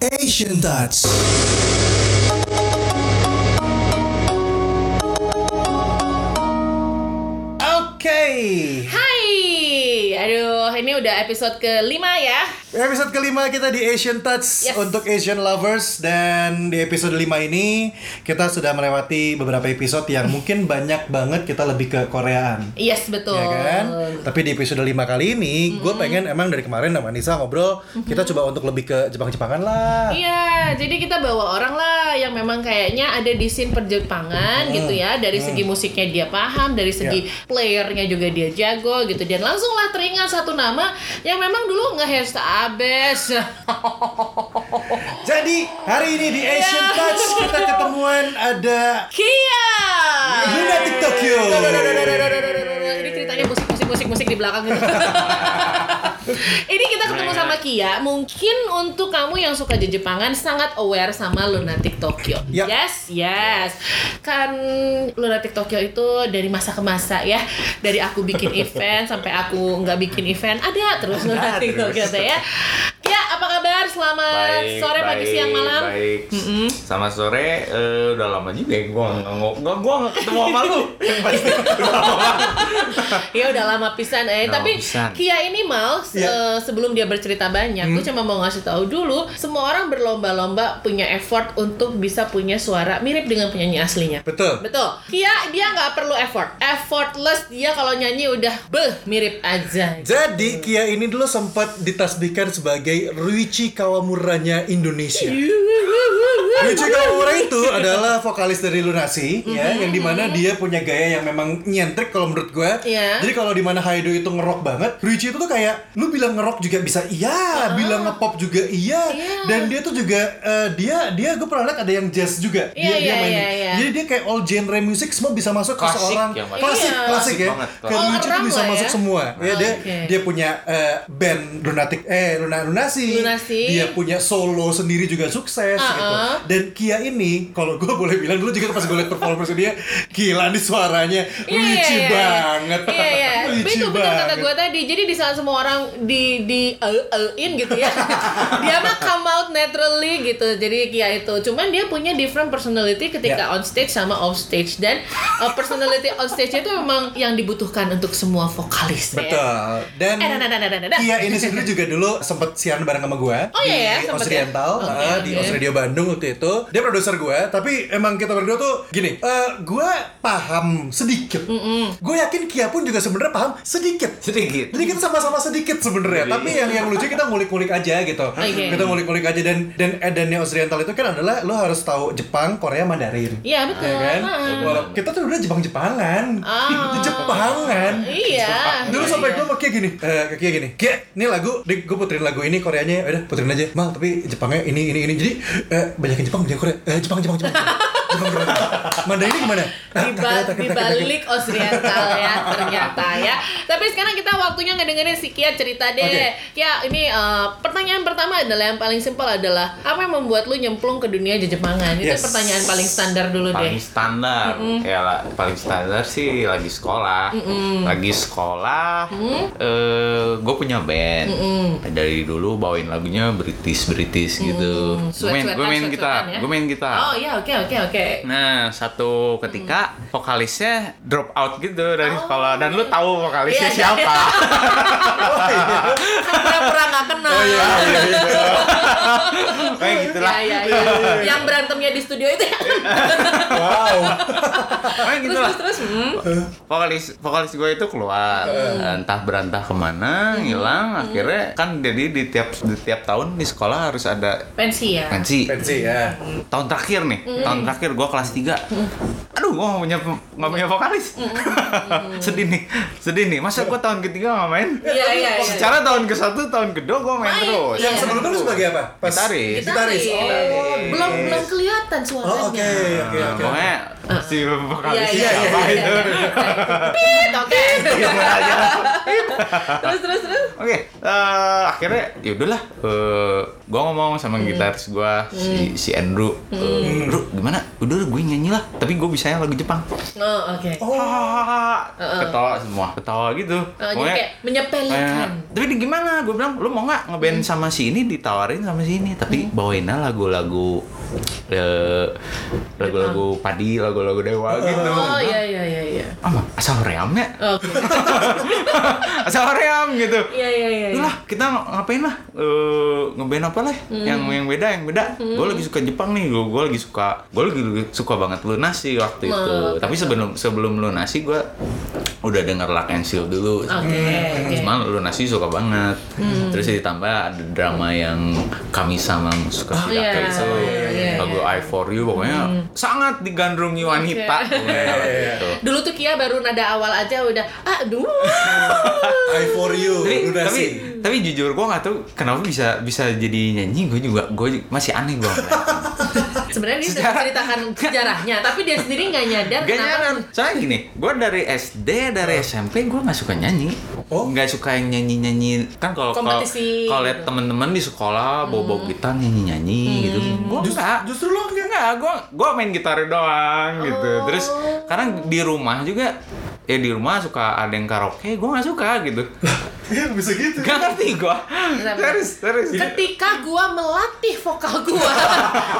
Asian Touch. Oke, Hai, aduh ini udah episode kelima ya. Episode kelima kita di Asian Touch Yes. untuk Asian lovers dan di episode 5 ini kita sudah melewati beberapa episode yang mungkin banyak banget kita lebih ke Koreaan. Yes betul. Ya kan? Tapi di episode 5 kali ini gue pengen emang dari kemarin sama Nisa ngobrol kita coba untuk lebih ke Jepang-Jepangan lah. Iya, jadi kita bawa orang lah yang memang kayaknya ada di scene perjepangan gitu ya. Dari segi musiknya dia paham, dari segi playernya juga dia jago gitu. Dan langsung lah teringat satu nama yang memang dulu nge-hair abes. Jadi hari ini di Asian Iya. Touch kita ketemuan ada Kia. Lunatic Tokyo. Ini ceritanya musik musik musik musik di belakang gitu. Ini kita ketemu sama Kia. Mungkin untuk kamu yang suka Jepangan sangat aware sama Lunatic Tokyo. Yap. Yes, yes. Kan Lunatic Tokyo itu dari masa ke masa ya. Dari aku bikin event sampai aku nggak bikin event ada terus Lunatic Tokyo ya. Kia, apa kabar? Selamat sore, pagi, siang, malam. Baik. Sama sore eh, udah lama juga ya gua nggak nggak gua nggak ketemu sama lu. Yang pasti udah lama banget. Ya udah lama pisan eh. Lama Tapi pisan. Kia ini mau Iya. sebelum dia bercerita banyak, Hmm. gue cuma mau ngasih tahu dulu, semua orang berlomba-lomba punya effort untuk bisa punya suara mirip dengan penyanyi aslinya. Betul. Betul. Kia dia nggak perlu effort. Effortless dia kalau nyanyi udah beh mirip aja. Jadi Kia ini dulu sempat ditasbihkan sebagai Ruichi Kawamuranya Indonesia. Ruichi Kawamura itu adalah vokalis dari Lunasi ya, yang di mana dia punya gaya yang memang nyentrik kalau menurut gue. Iya. Jadi kalau di mana Haido itu ngerok banget, Ruichi itu tuh kayak lu bilang ngerok juga bisa iya, bilang ngepop juga iya, Iya. dan dia tuh juga eh, dia dia gue pernah lihat ada yang jazz juga. Iya, dia, dia iya, mainin. iya, iya. Jadi dia kayak all genre music semua bisa masuk ke Klasik seorang yang paling- klasik, Iya. klasik ya. Ke klasik. Ruichi tuh bisa lah masuk ya. semua. Ya dia Oke. dia punya eh, band lunatic eh luna lunasi. Lunasi. Dia punya solo sendiri juga sukses gitu. Uh-uh. Dan Kia ini kalau gue boleh bilang dulu juga pas gue liat performance dia gila nih suaranya Iya, lucu iya, iya. banget. Iya iya. lucu Itu benar kata gue tadi. Jadi di saat semua orang di di uh, uh, in gitu ya, dia mah come out naturally gitu. Jadi Kia itu. Cuman dia punya different personality ketika Ya. on stage sama off stage dan uh, personality on stage itu memang yang dibutuhkan untuk semua vokalis. ya. Betul. Dan Eh, nah, nah, nah, nah, nah, nah. Kia ini sendiri juga dulu sempat siaran bareng sama gue Oh, iya ya, di sempet Osriental, ya? Oke, uh, di Radio Bandung waktu itu. Dia produser gue, tapi emang kita berdua tuh gini. eh gue paham sedikit. Gue yakin Kia pun juga sebenarnya paham sedikit. Sedikit. Jadi kita sama-sama sedikit sebenarnya, tapi yang yang lucu kita ngulik-ngulik aja gitu. Oke. Kita ngulik-ngulik aja dan dan edannya Osriental itu kan adalah lo harus tahu Jepang, Korea, Mandarin. Iya betul. Ya kan? Walau kita tuh udah Jepang-Jepangan. Ah. Jepangan. Iya. Dulu iya, sampai iya. gue Kia gini, eh Kia gini, Kia, ini lagu, gue puterin lagu ini Koreanya, udah puterin aja, mal, tapi Jepangnya ini, ini, ini, jadi eh, banyakin Jepang, banyakin Korea, eh, Jepang, Jepang, Jepang, Jepang, Jepang. Mandarin gimana? Di, ba- di balik Osriental ya ternyata ya. Tapi sekarang kita waktunya ngedengerin si Kia cerita deh. Oke. Kia ini eh, pertanyaan pertama adalah yang paling simpel adalah apa yang membuat lu nyemplung ke dunia Jepangan? Itu Yes. pertanyaan paling standar dulu Paling deh. standar, ya lah, paling standar sih lagi sekolah, lagi sekolah, eh gue punya band, dari dulu bawain lagunya British British gitu, gue main, gue main gitar, ya? gue main gitar. Oh iya oke oke oke. Nah, satu ketika vokalisnya drop out gitu dari sekolah dan lu tahu vokalisnya Iya, iya, siapa. Kan pura-pura nggak kenal. Oh iya, iya, iya. Kayak gitulah. Iya, iya, iya. Yang berantemnya di studio itu ya. Wow. Kayak terus gitulah. terus terus. Hmm. Vokalis vokalis gue itu keluar, entah berantah ke mana, hilang. Akhirnya kan jadi di tiap di tiap tahun di sekolah harus ada Pensi ya. pensi. Pensi ya. Tahun terakhir nih, tahun terakhir gue kelas 3 Aduh, gue gak punya nggak punya vokalis. sedih nih, sedih nih. Masa gue tahun ketiga gak main? Iya iya iya. Secara tahun ke satu, tahun kedua gue main, Main. terus. Yang sebelumnya lu sebagai apa? Pas Gitaris. Gitaris. Oh. Belum belum kelihatan Oh suaranya. oke oke Nah, oke. pokoknya si vokalis Iya, iya, siapa iya, itu. Pit, oke. Gitu aja. terus terus terus. Oke, eh, akhirnya ya udahlah. Eh, gua ngomong sama Hmm. gitaris gua si si Andrew. Eh, Bro, gimana? Udah gue nyanyi lah. Tapi gue bisanya lagu Jepang. Oh, oke. Hahaha. Ketawa semua, ketawa gitu. Oh, jadi Pokoknya, kayak menyepelekan. eh, tapi gimana? Gue bilang, lu mau nggak ngeband sama si ini ditawarin sama si ini, tapi bawainnya lagu-lagu lagu-lagu padi, lagu-lagu dewa gitu. Oh, iya iya iya iya. Apa? Asal ream ya? Oke. Asal ream gitu. Iya iya iya. Udah lah, kita ngapain lah? Eh, ngeband apa lah? Hmm. Yang yang beda, yang beda. Gue lagi suka Jepang nih. Gue gue lagi suka, gue lagi suka banget Lunasi waktu itu. Oh, Tapi sebelum sebelum Lunasi gue udah denger Lock and Seal dulu. Oke, oke. Cuma Lunasi suka banget. Terus ditambah ada drama yang kami sama suka Oh, iya, itu. iya, Lagu I For You pokoknya sangat digandrungi wanita. Oke. pokoknya gitu. Dulu tuh Kia baru nada awal aja udah aduh. I for you, tapi udah tapi, sih. tapi jujur gue nggak tahu kenapa bisa bisa jadi nyanyi gue juga gue masih aneh gue Sebenarnya dia Sejarah. sudah ceritakan sejarahnya, tapi dia sendiri nggak nyadar Gak kenapa. nyadar soalnya gini gue dari SD dari SMP gue nggak suka nyanyi Oh. nggak suka yang nyanyi nyanyi kan kalau kalau Kompetisi kalau liat gitu. temen-temen di sekolah bawa bawa gitar nyanyi nyanyi gitu gue Just- enggak justru lo enggak. enggak gue gue main gitar doang gitu Oh. terus karena di rumah juga ya di rumah suka ada yang karaoke gue nggak suka gitu Iya bisa gitu. Gak ngerti gue terus terus Ketika gua melatih vokal gua,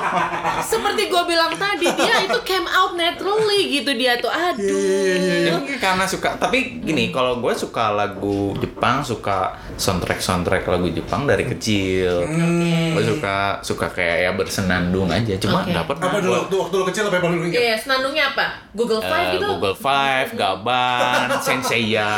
seperti gua bilang tadi, dia itu came out naturally gitu dia tuh. Aduh. Ya, mungkin karena suka tapi gini kalau gue suka lagu Jepang suka soundtrack soundtrack lagu Jepang dari kecil gue suka suka kayak ya bersenandung aja cuma nggak pernah Apa dulu waktu waktu lo kecil apa yang paling ingat? Iya, senandungnya apa? Google Five eh, gitu. Google Five Gaban Senseiya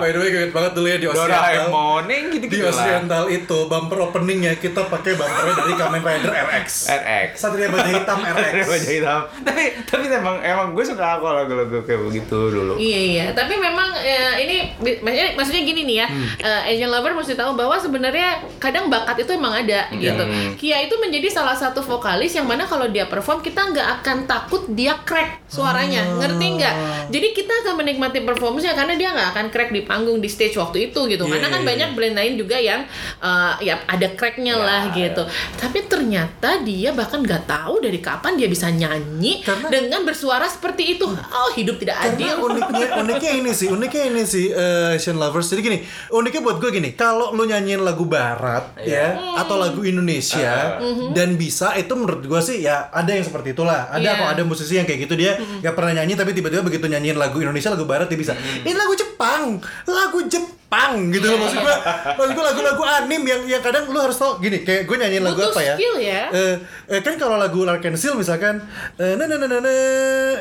By the way, gue banget dulu ya di Oriental. Doraemon yang gitu Di gitu lah. Oriental itu bumper openingnya kita pakai bumpernya dari Kamen Rider RX. RX Satria Baja Hitam RX. baju hitam. Tapi tapi emang emang gue suka kok lagu-lagu kayak begitu dulu. Iya iya, tapi memang eh, ini maksudnya maksudnya gini nih ya, eh, Asian lover mesti tahu bahwa sebenarnya kadang bakat itu emang ada gitu. Kia itu menjadi salah satu vokalis yang mana kalau dia perform kita nggak akan takut dia crack suaranya, ngerti nggak? Jadi kita akan menikmati performance-nya karena dia nggak akan crack di panggung di stage waktu itu gitu. Iya, Karena kan iya, banyak band lain juga yang eh, ya ada cracknya lah gitu. Tapi ternyata dia bahkan nggak tahu dari kapan dia bisa nyanyi Karena- dengan bersuara seperti itu. Oh hidup tidak adil. Karena uniknya uniknya ini sih, uniknya ini sih eh, Asian Lovers. Jadi gini, uniknya buat gue gini, kalau lu nyanyiin lagu barat ya atau lagu Indonesia dan bisa itu menurut gue sih ya ada yang seperti itulah. Ada Iya. kok ada musisi yang kayak gitu dia nggak pernah nyanyi tapi tiba-tiba begitu nyanyiin lagu Indonesia lagu barat dia bisa. Ini lagu Jepang, lagu Jepang gitu loh maksud gue. Maksud gue lagu-lagu anim yang yang kadang lu harus tau gini kayak gue nyanyiin lagu Butuh apa ya? skill ya. Eh, eh, kan kalau lagu Larkensil misalkan eh, na na na na na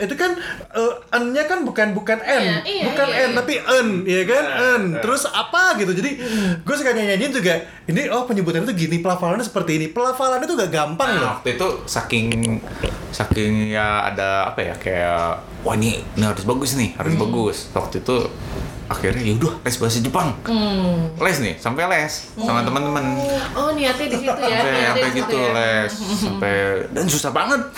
itu kan eh, n-nya kan bukan bukan n, Iya, iya, bukan iya, n iya. tapi n, ya kan n. Terus apa gitu. Jadi gue suka nyanyiin juga. Ini oh penyebutannya tuh gini, pelafalannya seperti ini. Pelafalannya tuh gak gampang loh. Nah, waktu itu saking saking ya ada apa ya kayak wah ini ini harus bagus nih harus Hmm. bagus waktu itu akhirnya yaudah les bahasa Jepang Hmm. les nih sampai les sama teman-teman Oh niatnya di situ ya. sampai niatnya sampai gitu ya. les sampai dan susah banget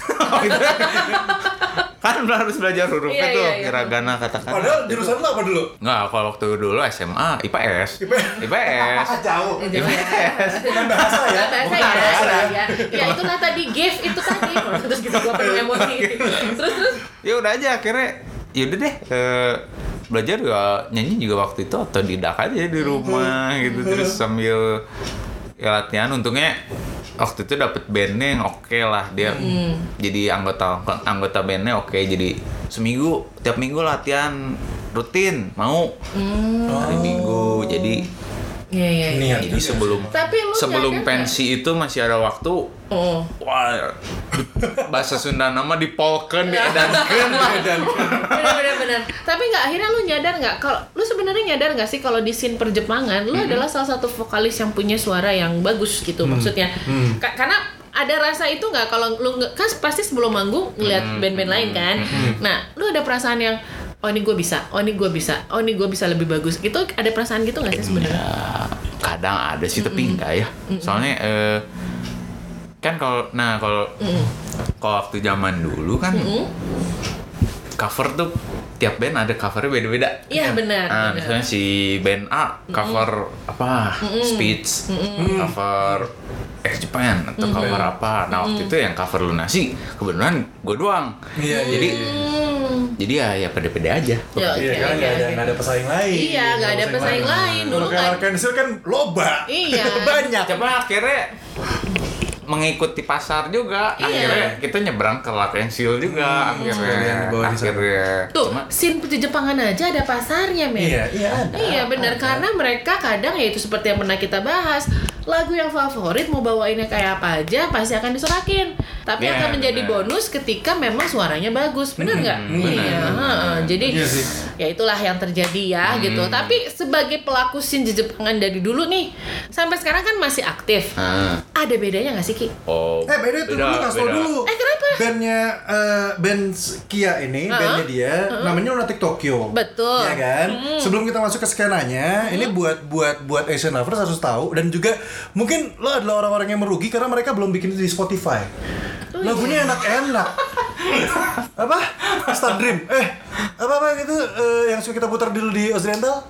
kan harus belajar hurufnya Iya, tuh iya, iya. hiragana katakana Padahal jurusan lo apa dulu? Nggak, kalau waktu dulu SMA IPS IPS. IPS Jauh. Jangan ya. Bukan bahasa ya. Bukan bahasa ya. ya. ya. Ya itulah tadi gift itu tadi. Terus gitu gua penuh emosi. Terus terus. ya udah aja akhirnya ya udah deh eh, belajar juga nyanyi juga waktu itu otodidak aja di rumah gitu terus sambil ya latihan. Untungnya waktu itu dapet bandnya yang oke lah dia jadi anggota anggota bandnya oke jadi seminggu tiap minggu latihan rutin mau. Hari minggu jadi Iya iya. iya. Niat jadi juga. sebelum Tapi lu sebelum pensi itu masih ada waktu Oh. wah bahasa Sunda nama dipolken diedankan. Benar benar benar. Tapi nggak akhirnya lu nyadar nggak? Kalau lu sebenarnya nyadar nggak sih kalau di scene perjepangan lu adalah salah satu vokalis yang punya suara yang bagus gitu maksudnya. Ka- karena ada rasa itu nggak? Kalau lu kan pasti sebelum manggung ngeliat band-band lain kan. Nah lu ada perasaan yang oh ini gue bisa. Oh ini gue bisa. Oh ini gue bisa lebih bagus. Gitu ada perasaan gitu nggak sih sebenarnya? Ya, kadang ada sih tapi enggak ya. Soalnya eh, kan kalau nah kalau kalau waktu zaman dulu kan cover tuh tiap band ada covernya beda-beda. Iya, benar, Nah, benar. misalnya si band A cover apa? Speech, cover X Japan atau cover apa. Nah, waktu itu yang cover Lunasi kebetulan gue doang. Iya, iya, Jadi Hmm. jadi ya ya pede-pede aja. Ya, Iya oke, kan nggak ada nggak ada pesaing lain. Iya, nggak ada pesaing lain. Dulu Kalau kan- Arkansas kan loba. Iya. Banyak. Coba akhirnya mengikuti pasar juga Iya. akhirnya kita nyebrang ke Lakensil juga Yang akhirnya sana. akhirnya Tuh, cuma scene Jepangan aja ada pasarnya, men. Iya, iya ada. Iya benar karena mereka kadang ya itu seperti yang pernah kita bahas lagu yang favorit mau bawainnya kayak apa aja pasti akan disorakin tapi Iya, akan menjadi benar. bonus ketika memang suaranya bagus benar nggak iya heeh. jadi Iya sih. ya itulah yang terjadi ya gitu tapi sebagai pelaku scene Jepangan dari dulu nih sampai sekarang kan masih aktif Ah. ada bedanya nggak sih ki oh Eh beda tuh dulu kasih dulu. Eh, kenapa? Bandnya eh, band Kia ini, Uh-uh. bandnya dia, namanya Lunatic Tokyo. Betul. Ya kan. Sebelum kita masuk ke skenanya, ini buat buat buat Asian lovers harus tahu dan juga mungkin lo adalah orang-orang yang merugi karena mereka belum bikin di Spotify. Lagunya enak-enak. apa? Star Dream. Eh, apa apa gitu eh, yang suka kita putar dulu di Occidental?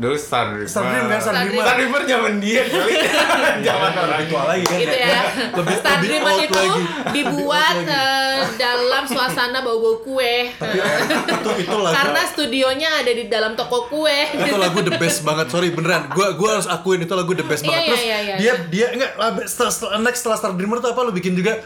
Dulu Star Dreamer Star Dream kan, Star Star Dream. Star Dreamer zaman dia kali zaman orang Tua lagi kan. gitu ya. Lebih Star lebih Dreamer itu lagi. dibuat eh, dalam suasana bau-bau kue. Tapi eh, itu itu lagu karena studionya ada di dalam toko kue. Itu lagu the best banget sorry beneran. Gua gua harus akuin itu lagu the best Iya, banget. iya, terus iya, iya, dia dia enggak lah, setelah, setelah next setelah Star Dreamer tuh apa? Lu bikin juga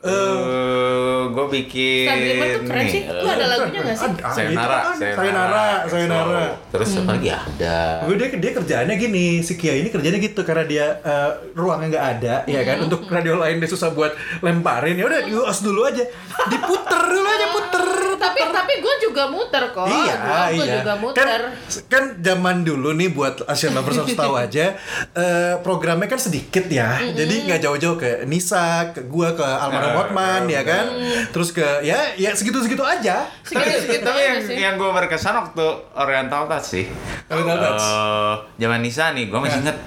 eh gue bikin Star Dreamer tuh keren sih. Lu ada lagunya nggak sih? Ah, Sayonara, kan, Sayonara Sayonara. Terus apa lagi? Ada? Gue dia dia kerjaannya gini si Kia ini kerjanya gitu karena dia eh, ruangnya nggak ada ya kan untuk radio lain dia susah buat lemparin ya udah US dulu aja diputer dulu aja puter tapi tapi gue juga muter kok iya, gue iya. juga Kan, muter kan zaman dulu nih buat Asian Lovers harus tahu aja eh, programnya kan sedikit ya. Jadi nggak jauh-jauh ke Nisa, ke gua, ke Almarhum Ya, Hotman ya kan. Terus ke ya ya segitu-segitu aja. Segitu-segitu Tapi aja yang, sih. yang gue berkesan waktu Oriental Touch sih. Oriental. Eh, zaman Nisa nih, gue masih inget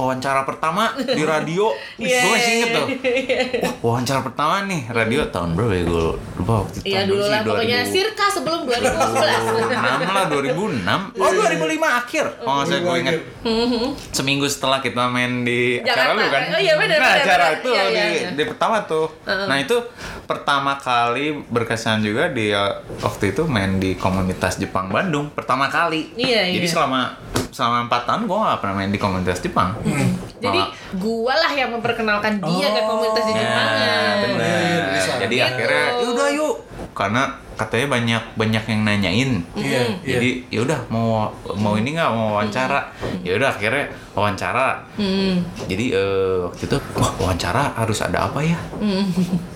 wawancara pertama di radio. Iya. Gue masih inget tuh. Wah, wawancara pertama nih radio tahun berapa ya gue lupa waktu itu. Iya dulu lah pokoknya 2000. Sirka sebelum 2011 2006 lah 2006 oh 2005 akhir oh nggak saya gue inget seminggu setelah kita main di acara lu kan Oh iya, benar, nah acara itu Iya, di, iya, iya. di pertama tuh nah itu pertama kali berkesan juga di uh, waktu itu main di komunitas Jepang Bandung pertama kali Iya, jadi iya. selama selama empat tahun gue gak pernah main di komunitas Jepang jadi Malah- gua lah yang memperkenalkan dia ke komunitas Nah. Iya, iya, bisa. Jadi Gitu. akhirnya yaudah yuk karena katanya banyak banyak yang nanyain. Iya, iya. Jadi yaudah mau mau ini nggak mau wawancara. Yaudah akhirnya wawancara. Hmm. Jadi eh, waktu itu wah wawancara harus ada apa ya?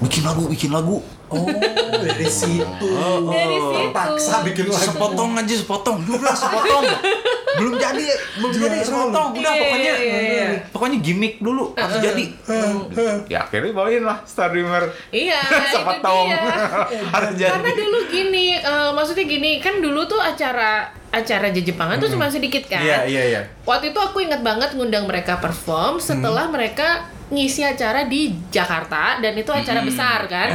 Bikin lagu bikin lagu. Oh, dari situ. Dari situ. Paksa bikin lagu. Sepotong aja sepotong. Udah sepotong. belum jadi belum jadi sepotong. Udah Iya, pokoknya iya, iya. pokoknya gimmick dulu harus jadi. ya akhirnya bawain lah Star Dreamer. Iya, itu sepotong. dia. harus jadi. Karena dulu gini, eh, maksudnya gini, kan dulu tuh acara acara Jepangan tuh cuma sedikit kan. Iya, iya, iya. Waktu itu aku ingat banget ngundang mereka perform setelah mereka ngisi acara di Jakarta dan itu acara besar kan.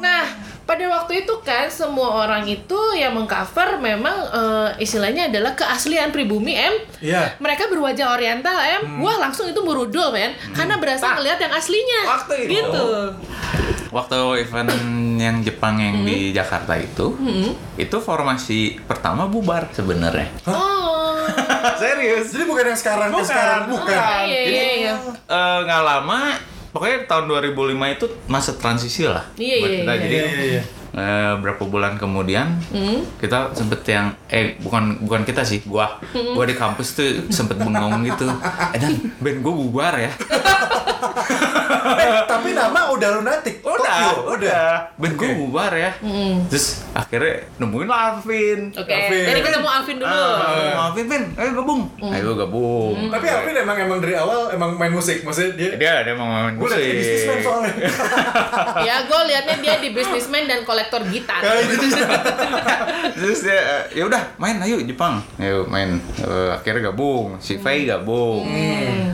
Nah, pada waktu itu kan semua orang itu yang mengcover memang eh, istilahnya adalah keaslian pribumi M. Iya. Mereka berwajah oriental M. Wah, langsung itu merudul men karena berasa ngeliat yang aslinya. Waktu itu. Gitu. Waktu event yang Jepang yang di Jakarta itu, itu formasi pertama bubar sebenarnya. Oh. Serius? Jadi bukan yang sekarang, yang Bukan, sekarang bukan. bukan. Iya, Jadi iya, iya. eh, nggak lama, pokoknya tahun 2005 itu masa transisi lah. Iya, buat iya, kita. iya. Jadi Iya, iya, eh, berapa bulan kemudian Hmm. kita sempet yang eh bukan bukan kita sih, gua Hmm. gua di kampus tuh sempet bengong gitu. Eh dan band gua bubar ya. Eh, tapi nama udah lunatic. Udah, Tokyo, udah. Band gua Oke. bubar ya. Terus akhirnya nemuin lah Alvin. Oke, Alvin. jadi ketemu Alvin dulu. Ah, Alvin, Vin, ayo gabung. Ayo gabung. Tapi Alvin emang emang dari awal emang main musik, maksudnya dia Dia dia mau main gue liat dia bisnismen musik. soalnya. ya, gue liatnya dia di businessman dan kolektor gitar. Kayak gitu. Terus dia eh, ya udah main ayo Jepang. Ayo main. Eh, akhirnya gabung. Si Fei gabung.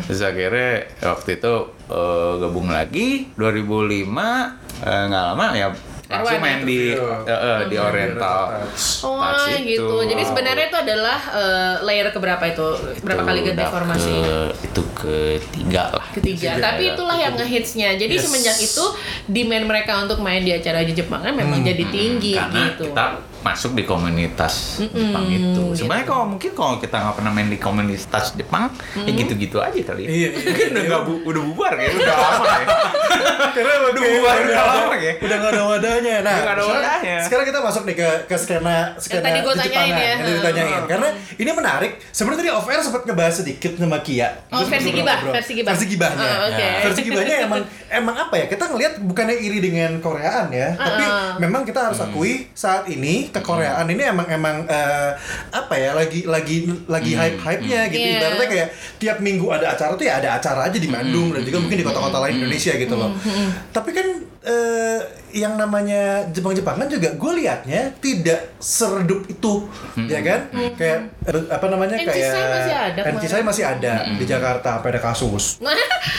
Terus akhirnya waktu itu eh, gabung lagi 2005 eh, nggak lama ya langsung main itu. di eh, eh, di Oriental. Oh Touch itu. gitu. Jadi sebenarnya itu adalah eh, layer keberapa itu? Berapa Itu kali ganti formasi? ke- itu ketiga lah. Ketiga. Tapi itulah yang ngehitsnya. Jadi Yes. semenjak itu demand mereka untuk main di acara di Jepangan memang jadi tinggi Karena gitu. kita masuk di komunitas Jepang itu. Sebenarnya kalau mungkin kalau kita nggak pernah main di komunitas Jepang, ya gitu-gitu aja kali. ya. Iya, iya. Mungkin udah nggak bu- udah bubar ya, udah lama ya. Karena udah bubar, udah lama ya. Udah gak ada wadahnya. Nah, Udah nggak ada sekarang- wadahnya. Sekarang kita masuk nih ke ke skena skena tadi gua di tanyain ya. yang tadi ditanyain. Karena ini menarik. Sebenarnya tadi off air sempat ngebahas sedikit sama Kia. Oh, Terus versi gibah, versi gibah. Versi gibahnya. Oh. Nah, Versi gibahnya emang emang apa ya? Kita ngelihat bukannya iri dengan Koreaan ya, tapi memang kita harus akui saat ini kekoreaan ini emang emang eh, apa ya? Lagi lagi lagi hype hype nya gitu. Iya. Ibaratnya kayak tiap minggu ada acara tuh ya ada acara aja di Bandung dan juga mungkin di kota-kota lain Indonesia gitu loh. Tapi kan eh, yang namanya Jepang-Jepangan juga gue liatnya tidak seredup itu, ya kan? Kayak eh, apa namanya NC kayak masih ada NC Sai masih ada di Jakarta sampai ada kasus.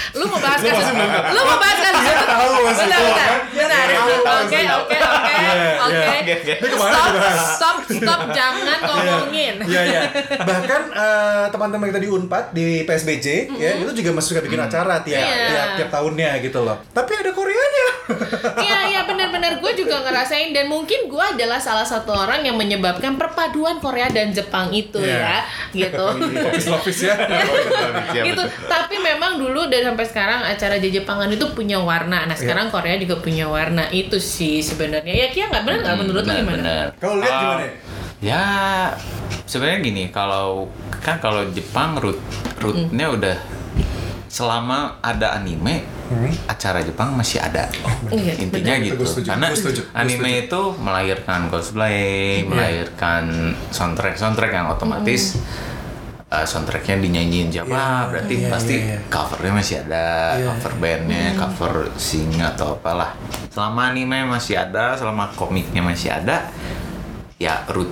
lu mau bahas kasus lu mau bahas kasus Iya, tahu benar gua, benar kan? Iya, oke oke oke Iya, oke iya. Ini ke mana stop stop stop jangan ngomongin Iya iya. Bahkan eh, teman-teman kita di Unpad di PSBJ ya itu juga masih suka bikin acara tiap Iya. tiap tiap tahunnya gitu loh. Tapi ada Koreanya. Iya iya benar-benar gue juga ngerasain dan mungkin gue adalah salah satu orang yang menyebabkan perpaduan Korea dan Jepang itu Iya. ya gitu. Lapis-lapis ya. Iya, gitu. betul. Tapi memang dulu dan sampai sekarang acara di Jepangan itu punya warna. Nah sekarang Iya. Korea juga punya warna itu sih sebenarnya. Ya Kia nggak benar nggak menurut lu gimana? Kalau lihat Uh, gimana? Ya, sebenarnya gini, kalau kan kalau Jepang root rootnya udah selama ada anime, Hmm. acara Jepang masih ada. Iya, Intinya benar. gitu. Setuju, Karena setuju, anime itu melahirkan cosplay, melahirkan soundtrack soundtrack yang otomatis uh, soundtracknya dinyanyiin siapa, Iya, berarti iya, pasti iya, iya. covernya masih ada, Iya. cover bandnya, cover singa atau apalah. Selama anime masih ada, selama komiknya masih ada, ya root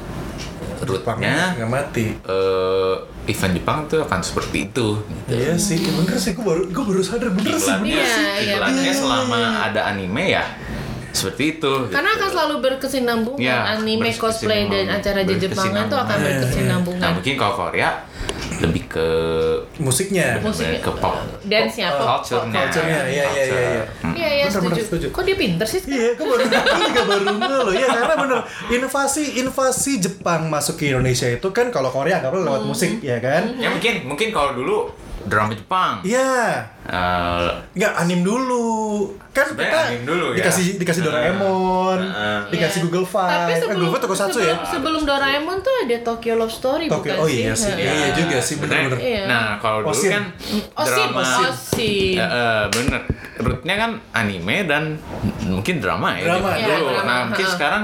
rootnya nggak mati. eh, event Jepang itu akan seperti itu. gitu. Iya sih, bener sih. Gue baru gue baru sadar bener sih. Bener Iya, sih. iya, bener. selama ada anime ya seperti itu. Karena gitu. akan selalu berkesinambungan Ya, anime cosplay dan acara di Jepangan tuh akan Berkesinambungan. berkesinambungan. Nah mungkin kalau Korea lebih ke Musiknya. Musiknya. ke pop Dance-nya, pop- culture-nya. culture-nya, iya, iya, iya, iya. Hmm. Iya iya setuju. setuju. Kok dia pinter sih? Iya, gue baru gue juga baru nge loh ya karena bener invasi invasi Jepang masuk ke Indonesia itu kan kalau Korea nggak perlu lewat musik ya kan? Ya mungkin mungkin kalau dulu drama Jepang. Iya, Eh, nggak anim dulu kan kita anim dulu ya. dikasih dikasih Doraemon, Heeh. dikasih Iya. Google Five, Tapi eh, sebelum, Google Five tokusatsu sebelum, ya. sebelum Doraemon tuh ada Tokyo Love Story Tokyo, bukan oh sih? iya sih, Heeh. iya juga sih bener-bener. Iya. Nah kalau dulu Osin. kan Osin, drama Osin. Ya, eh, bener. Rootnya kan anime dan mungkin drama ya. Drama. Iya, dulu. drama, Nah mungkin ha-ha. sekarang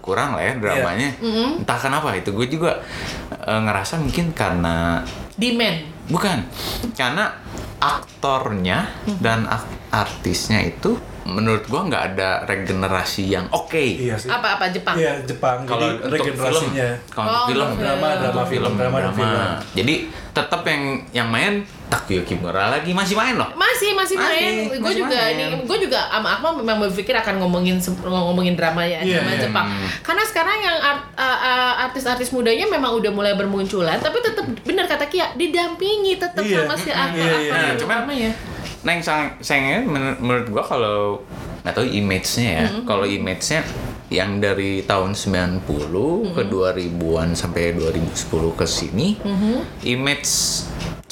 kurang lah ya dramanya. Entah kenapa itu gue juga eh, ngerasa mungkin karena Demand. Bukan karena aktornya dan ak- artisnya itu menurut gua nggak ada regenerasi yang oke. Iya sih. Apa-apa Jepang? Iya Jepang. Kalau Jadi untuk film, regenerasinya. kalau Oh, film, Drama, film. drama, film, drama, dan film. Jadi tetap yang yang main Takuyo Kimura lagi masih main loh. Masih, masih Masih, main. Gue juga main. nih, gue juga sama Akmal memang berpikir akan ngomongin ngomongin drama ya, Iya, drama iya. Jepang. Karena sekarang yang art- uh, uh, artis-artis mudanya memang udah mulai bermunculan, tapi tetap benar kata Kia, didampingi tetap Iya. sama si iya, iya. aktor yang Nah, cuman- ya. Yang sayang, sayangnya menur- menurut gua kalau nggak tahu image-nya ya. Mm-hmm. Kalau image-nya yang dari tahun 90 ke Mm-hmm. 2000-an sampai 2010 ke sini, image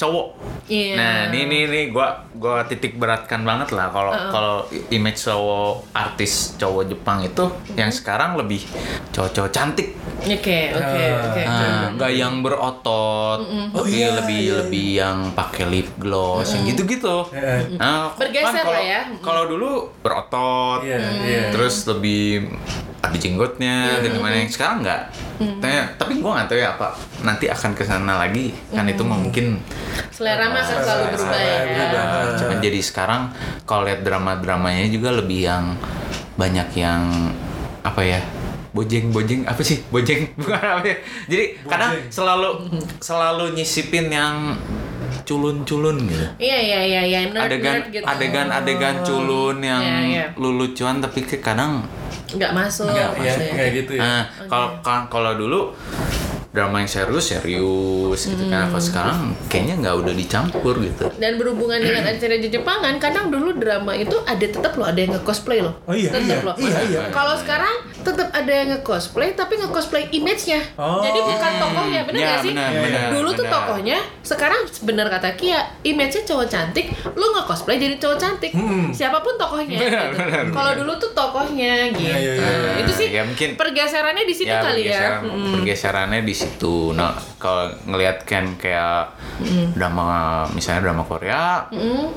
cowok. Iya. Nah, ini ini ini gua gua titik beratkan banget lah kalau kalau image cowok artis cowok Jepang itu yang Mm-hmm. sekarang lebih cowok-cowok cantik. Oke, oke, Ah. oke. Nah, nggak yang berotot, Oh, tapi iya, lebih iya, lebih yang pakai lip gloss, yang gitu-gitu. Heeh. Nah, Bergeser kalau- lah ya. Kalau dulu berotot, Iya, iya. terus lebih ada jenggotnya dan gimana yang sekarang nggak. Tanya, tapi gua nggak tahu ya apa nanti akan ke sana lagi kan itu mah mungkin Selera mah akan selalu berubah ya. berubah. cuman jadi sekarang kalau lihat drama-dramanya juga lebih yang banyak yang apa ya bojeng bojeng apa sih bojeng bukan apa ya jadi kadang selalu selalu nyisipin yang culun-culun gitu. Iya iya iya iya nerd Adegan nerd gitu. adegan adegan culun yang Iya, iya. lulucuan tapi kadang nggak masuk. Iya, maksudnya. kayak gitu ya. Nah, kalau kan- kalau dulu drama yang serius serius gitu kan. Kalau sekarang kayaknya nggak udah dicampur gitu. Dan berhubungan dengan acara Jepangan, kadang dulu drama itu ada tetap loh ada yang nge-cosplay loh. Oh iya, tetep iya, loh. iya, iya. Kalau sekarang tetap ada yang nge-cosplay tapi nge-cosplay image-nya. Oh. Jadi bukan tokohnya, bener Ya, gak sih? benar, benar, dulu tuh tokohnya, sekarang bener kata Kia, image-nya cowok cantik, lu nge-cosplay jadi cowok cantik. Hmm. Siapa pun tokohnya. Gitu. Kalau dulu tuh tokohnya gitu. Iya, iya, iya. Itu sih Ya, mungkin- pergeserannya di situ kali ya. pergeseran- pergeserannya di situ. Nah, kalau ngelihat kan kayak drama misalnya drama Korea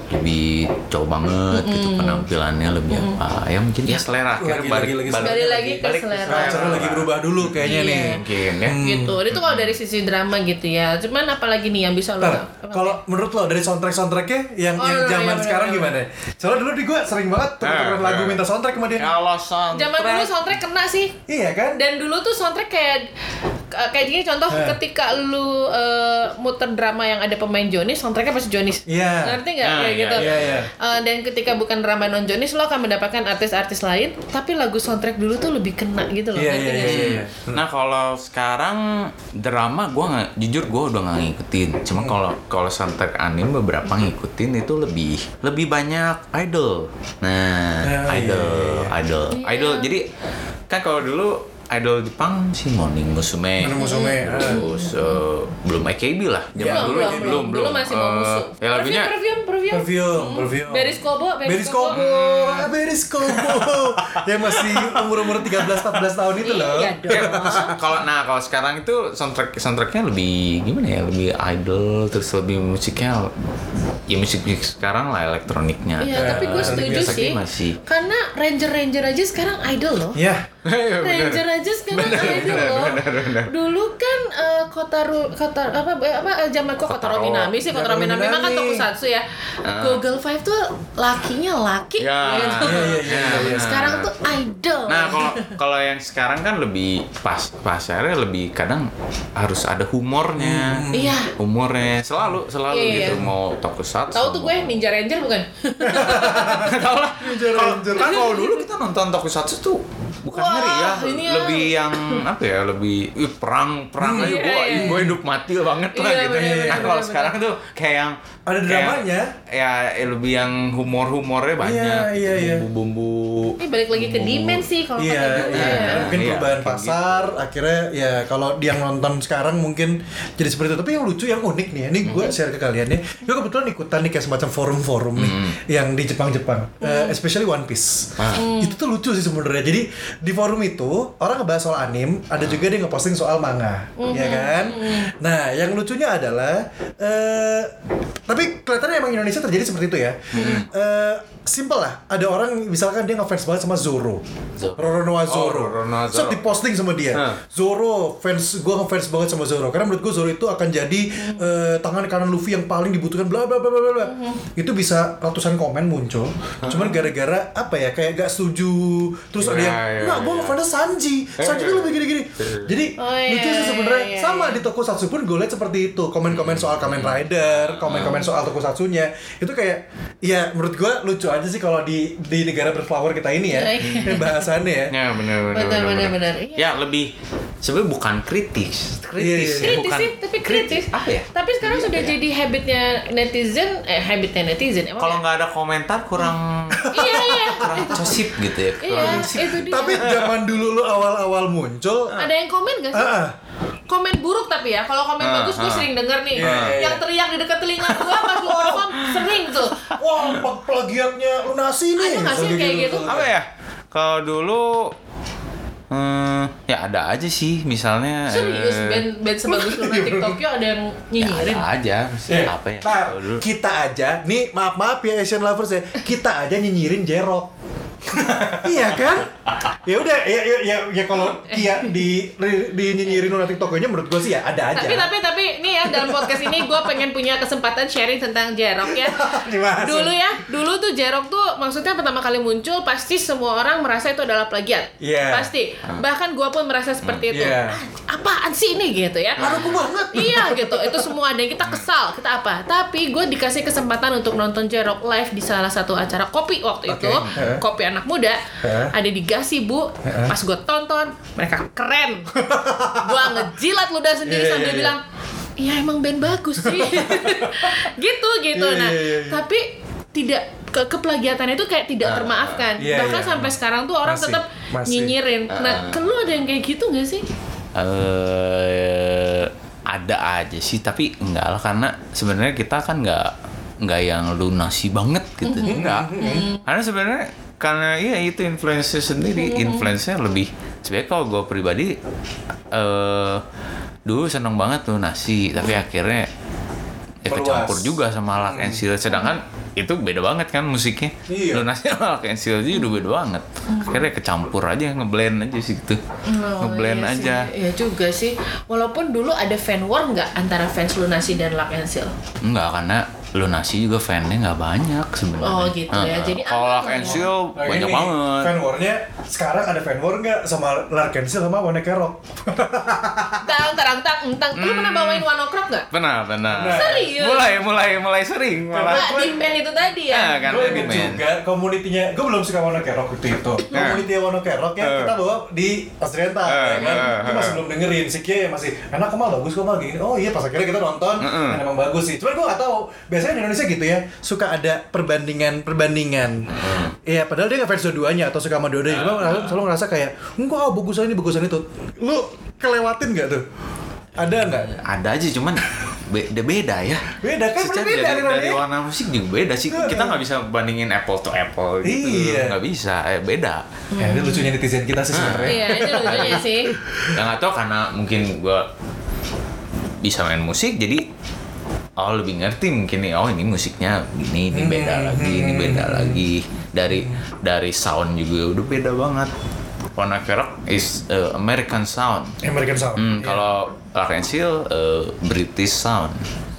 lebih cowok banget gitu penampilannya lebih apa ya mungkin ya selera akhirnya Lagi- balik lagi- lagi balik, Balik lagi ke balik selera. Cara lagi berubah dulu kayaknya Iya. nih. mungkin ya gitu. Itu kalau dari sisi drama gitu ya. Cuman apalagi nih yang bisa lo kalau menurut lo dari soundtrack soundtracknya yang Oh, yang iya, zaman iya, sekarang iya. gimana? Soalnya dulu di gue sering banget tuker-tukeran Eh, lagu eh. minta soundtrack sama dia. kalau soundtrack Zaman dulu soundtrack kena sih. Iya kan? Dan dulu tuh soundtrack kayak kayak gini contoh Eh. ketika lu eh, muter drama yang ada pemain Jonis, soundtracknya pasti Jonis. Iya. Ngerti nggak Nah, kayak iya, gitu? iya, iya. Eh, dan ketika bukan drama non Jonis lo akan mendapatkan artis-artis lain, tapi lagu soundtrack dulu tuh lebih kena gitu loh. Iya ngerti iya nggak iya sih? iya. Nah kalau sekarang drama gue nggak jujur gue udah nggak ngikutin. Cuma kalau kalau soundtrack anime beberapa ngikutin itu lebih lebih banyak idol. Nah Ah, iya, idol iya, idol Iya. idol. Jadi kan kalau dulu idol Jepang si Morning Musume. Morning Musume, ah. Terus eh, belum AKB lah. Zaman Iya, dulu belum, belum belum, belum. Masih mau Eh, musuh. Ya lagunya Perfume, perfume, perfume. Perfume, perfume. Beris Kobo, Beris, Kobo, Beris Kobo. yang masih umur-umur 13 14 tahun itu loh. Iya dong. Kayak- kalau nah kalau sekarang itu soundtrack soundtracknya lebih gimana ya lebih idol terus lebih musiknya ya musik musik sekarang lah elektroniknya Iya, tapi gue Eh, setuju sih. masih. Karena Ranger-Ranger aja sekarang idol loh. Iya. Ranger aja sekarang idol loh. Dulu kan eh, Kotaro kota apa apa eh, zaman kok Kotaro Kotaro. Minami sih Kotaro Kotaro Minami mah kan tokusatsu ya. Google Five tuh lakinya laki Ya. gitu. Iya iya iya. iya. benar. Sekarang tuh idol. Nah kalau kalau yang sekarang kan lebih pas pasarnya lebih kadang harus ada humornya. Iya. Humornya selalu selalu Iya, iya, gitu iya. mau tokusatsu. Tahu tuh gue Ninja Ranger bukan? Tahu lah. Ninja Kalau- Ranger. Kan kalau dulu kita nonton tokusatsu tuh bukan Wah, ngeri ya, ini ya. lebih yang apa ya, lebih ih, perang perang aja Iya, gua iya. gua hidup mati banget lah Iya, gitu. bener, bener, nah kalau sekarang tuh kayak yang Ada dramanya. Ya eh, lebih yang humor-humornya banyak. iya, iya. Bumbu-bumbu. Ini balik lagi ke dimensi kalau Iya, kata gue. iya. ya. Mungkin Iya, perubahan kayak pasar, akhirnya ya kalau dia nonton sekarang mungkin jadi seperti itu. Tapi yang lucu, yang unik nih, ya, ini gue share ke kalian nih. Gue kebetulan ikutan nih kayak semacam forum-forum nih, yang di Jepang-Jepang, Eh, especially One Piece. Itu tuh lucu sih sebenarnya. Jadi di forum itu orang ngebahas soal anime, ada juga dia ngeposting soal manga, ya kan? Nah, yang lucunya adalah, eh tapi kelihatannya emang Indonesia terjadi seperti itu ya. Eh, simple lah, ada orang misalkan dia ngefans banget sama Zoro. Roronoa Zoro. Oh, Roronoa So Zoro. diposting sama dia. Hah. Zoro fans gue ngefans banget sama Zoro karena menurut gue Zoro itu akan jadi eh, tangan kanan Luffy yang paling dibutuhkan bla bla bla bla bla. bla. Itu bisa ratusan komen muncul. Cuman gara-gara apa ya kayak gak setuju terus ada Iya, yang enggak gue iya. ngefans Sanji. Sanji itu lebih gini-gini. Jadi Oh, iya, lucu sih iya, sebenarnya iya, sama di Tokusatsu pun gue lihat seperti itu. Komen-komen soal Kamen Rider, komen-komen soal Tokusatsunya. Itu kayak ya menurut gue lucu aja sih kalau di di negara berflower kita ini ya. Bahasannya ya. Ya benar benar. Benar, benar. Iya. Ya lebih sebenarnya bukan kritis. Kritis. iya. ya, kritis bukan sih, tapi kritis. Apa ya? Tapi sekarang sudah jadi habitnya netizen, eh habitnya netizen. Kalau ya? nggak ada komentar kurang iya iya. kurang cosip gitu ya. Iya, itu dia. Tapi zaman dulu lu awal-awal muncul, ada yang komen gak sih? ah, ah. Komen buruk tapi ya. Kalau komen Ah, bagus gue ah. sering denger nih. Iya, iya, Yang teriak di dekat telinga gue pas lu perform sering tuh. wah plagiatnya lunasi nih. Ada nggak sih kayak gitu? apa ya? Kalau dulu hmm, ya ada aja sih misalnya Serius eh, band band sebagus Lunatic Tokyo ada yang ya nyinyirin. ada aja Eh, apa ya dulu kita aja, nih maaf maaf ya Asian lovers ya, kita aja nyinyirin Jerok. iya kan? Ya udah, ya ya ya, ya kalau Kia di di nyinyirin Lunatic Tokyo-nya menurut gue sih ya ada aja. Tapi tapi tapi nih ya dalam podcast ini gue pengen punya kesempatan sharing tentang Jerok ya. Dulu ya, dulu tuh Jerok tuh maksudnya pertama kali muncul pasti semua orang merasa itu adalah plagiat. Iya. Pasti. Bahkan gue pun merasa seperti itu. Iya. Ah, apaan sih ini gitu ya. Laruku banget. iya gitu. Itu semua dan kita kesal. Kita apa? Tapi gue dikasih kesempatan untuk nonton J-Rock live di salah satu acara kopi waktu itu. Heeh. kopi anak muda. Ada di Gasi bu pas gue tonton mereka keren. Gue ngejilat ludah sendiri Iya, sambil iya. bilang iya emang band bagus sih. Gitu gitu. Iya, nah iya, iya, tapi tidak ke keplagiatannya itu kayak tidak termaafkan. iya, bahkan iya. sampai sekarang tuh orang Masih, tetap masih. nyinyirin nah ke lu ada yang kayak gitu gak sih eh ada aja sih tapi enggak lah karena sebenarnya kita kan nggak nggak yang lunasi banget gitu. Enggak. Karena sebenarnya karena iya itu influencer sendiri. Influencer lebih sebenarnya kalau gue pribadi eh dulu seneng banget lunasi tapi akhirnya ya kecampur juga sama Lark and Seal sedangkan itu beda banget kan musiknya Iya. lunasi sama Lark and Seal itu udah beda banget akhirnya kecampur aja ngeblend aja sih gitu Oh, ngeblend iya aja Sih. Iya juga sih. Walaupun dulu ada fan war nggak antara fans Lunasi dan Luck and Seal? Enggak, karena Lunasi juga fannya nggak banyak sebenarnya. Oh, gitu ya. Heeh. Jadi kalau Lark and. Seal Nah, banyak ini banget. Fan war-nya sekarang ada fan war nggak sama Larkensil sama Boneka Rock? Tang tarang tang tang. Lu pernah bawain One Ok nggak? Pernah, pernah. Nah. Serius? Mulai, mulai, mulai sering malah. Nggak di band itu tadi ya. Ah, kan gue di inget band. juga komunitinya, gue belum suka Boneka Rock waktu itu. Komuniti Boneka Rock ya kita bawa di Austrienta, Eh, ya kan? Gue masih belum dengerin, si Kia masih enak kemal bagus kemal gini. Oh iya pas akhirnya kita nonton, emang bagus sih. Cuman gue gak tahu, biasanya di Indonesia gitu ya, suka ada perbandingan perbandingan. Iya, padahal dia nggak fans dua-duanya atau suka sama dua-duanya. Cuma selalu, selalu ngerasa kayak, enggak ah, bagusan ini bagusan itu. Lu kelewatin nggak tuh? Ada nggak? Ada aja, cuman beda beda ya. Beda kan, Secara beda dari, dari warna musik juga beda sih. Kita nggak bisa bandingin apple to apple gitu. Iya. Nggak bisa, eh, beda. Ya, ini lucunya netizen kita sih sebenarnya. Iya, itu lucunya sih. Nggak tahu karena mungkin gua bisa main musik jadi oh lebih ngerti mungkin nih oh ini musiknya gini ini beda Hmm, lagi ini hmm, beda hmm. lagi dari dari sound juga udah beda banget Warna Rock is uh, American sound American Sound. Hmm, Iya. kalau Seal uh, British sound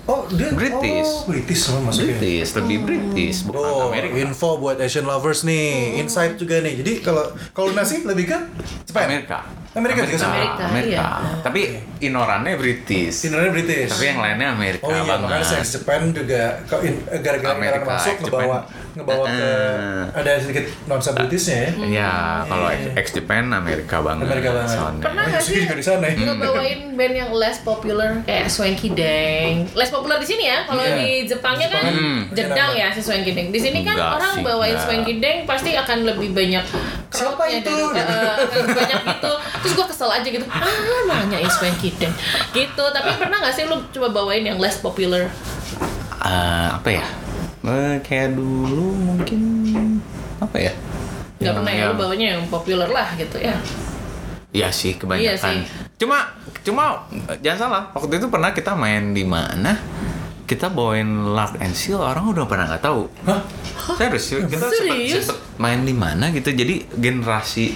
Oh, dia British. Oh, British sama masuknya. British lebih British bukan Oh, Amerika info buat Asian lovers nih, insight juga nih. Jadi kalau kalau nasi lebih ke Jepang. Amerika Amerika juga sama. Amerika, Amerika. iya. tapi inorannya British Sinernya British. tapi yang lainnya Amerika Oh iya, banget makanya Sex Japan juga kok in- gara-gara Amerika, Amerika, masuk Sex ngebawa ngebawa ke ada sedikit nuansa Britishnya ya. Ya, kalau ex Japan Amerika banget. Amerika banget. Pernah nggak sih juga di sana ya. ngebawain band yang less popular kayak Swanky Dang? Less popular di sini ya. Kalau Iya. di Jepangnya kan Jepangan, jedang kenapa? ya si Swanky Dang. Di sini kan Enggak orang sih, bawain enggak. Swanky Dang pasti akan lebih banyak Siapa crowd-nya itu? dari- eh, akan lebih banyak gitu. Terus gue kesel aja gitu. Ah, nanyain Swanky Dang. Gitu. Tapi pernah nggak sih lu coba bawain yang less popular? Eh, apa ya? Eh, kayak dulu mungkin apa ya? Nggak Yang- pernah ya lu bawanya yang popular lah gitu ya. Iya sih kebanyakan. Iya sih. Cuma cuma jangan salah. Waktu itu pernah kita main di mana? Kita bawain Lark and Seal orang udah pernah nggak tahu. Hah? Serius, kita sempet, Serius? sempet main di mana gitu. Jadi generasi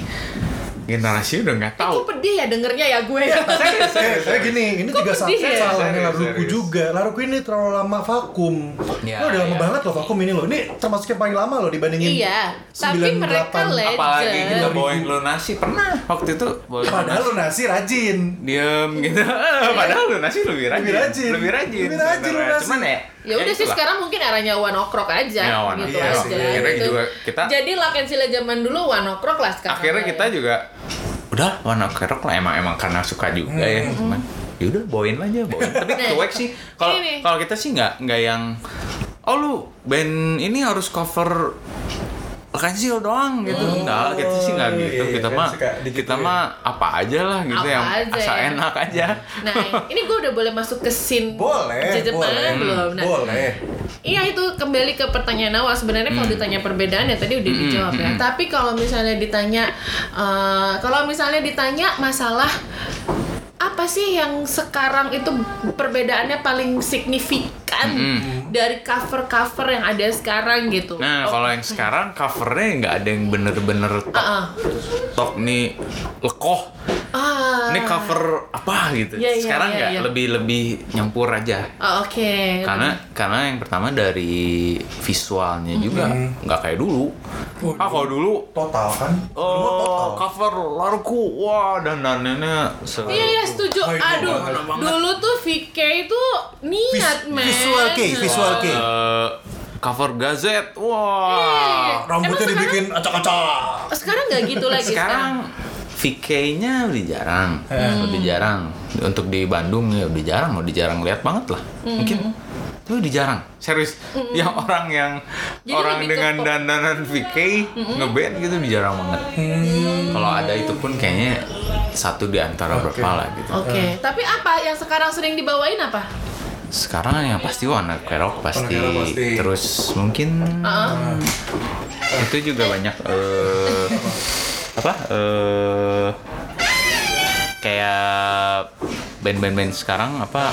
generasi udah nggak tahu. kok pedih ya dengernya ya gue. Serius, Eh, saya gini, ini Kok juga ya? salahnya laruku juga. Laruku ini terlalu lama vakum. Ya, Lo udah lama ya. banget loh vakum ini loh. Ini termasuk yang paling lama loh dibandingin Iya, tapi 98. mereka legend. Apalagi kita 2000. bawain lunasi pernah waktu itu Padahal lu nasi rajin. diem gitu padahal lu nasi lebih rajin Lebih rajin. lebih rajin Lebih rajin cuman ya Ya udah sih itulah. sekarang mungkin arahnya One Ok Rock aja Ya, One gitu Ok aja. Akhirnya gitu. juga kita- Jadi Luck and Sila zaman dulu One Ok Rock lah sekarang. akhirnya kita juga udah warna kerok lah emang emang karena suka juga ya cuman ya udah bawain aja bawain tapi Nah, cuek sih kalau kalau kita sih nggak nggak yang oh lu band ini harus cover Kansil doang gitu enggak kita sih nggak iya, gitu iya, kita kan mah kita gitu ya. mah apa aja lah gitu Apa yang aja asal ya. enak aja Nah, ini gue udah boleh masuk ke scene Boleh, Jepang boleh. belum? Nah, Boleh. Iya itu kembali ke pertanyaan awal sebenarnya kalau ditanya perbedaan ya tadi udah dijawab ya. Tapi kalau misalnya ditanya eh, kalau misalnya ditanya masalah apa sih yang sekarang itu perbedaannya paling signifikan dari cover-cover yang ada sekarang gitu? Nah, Oh, kalau yang sekarang covernya nggak ada yang bener-bener tok, ah, ah. tok nih lekoh. Ah. ini cover apa gitu Iya, iya, sekarang iya, nggak iya. lebih lebih nyampur aja Oh, Oke. karena karena yang pertama dari visualnya juga nggak kayak dulu Oh, ah kalau dulu Total kan? Oh, total. cover Larku, wah dan dandannya se Iya iya setuju. Aduh, dulu tuh VK itu niat Vis- men. visual K, visual K. Eh, cover gazet, Iya, wah. Rambutnya Emang dibikin acak-acak. Sekarang nggak gitu lagi Sekarang VK-nya udah jarang, udah jarang. Untuk di Bandung ya udah jarang, udah jarang lihat banget lah. Mungkin itu udah jarang, serius. Yang orang yang Jadi orang dengan dandanan VK ngeband gitu udah jarang banget. Kalau ada itu pun kayaknya satu di antara Oke. berapa lah gitu. Oke, tapi apa yang sekarang sering dibawain apa? Sekarang yang pasti warna kerok pasti. Pasti. Terus mungkin Heeh. itu juga banyak eh apa eh kayak band-band band sekarang apa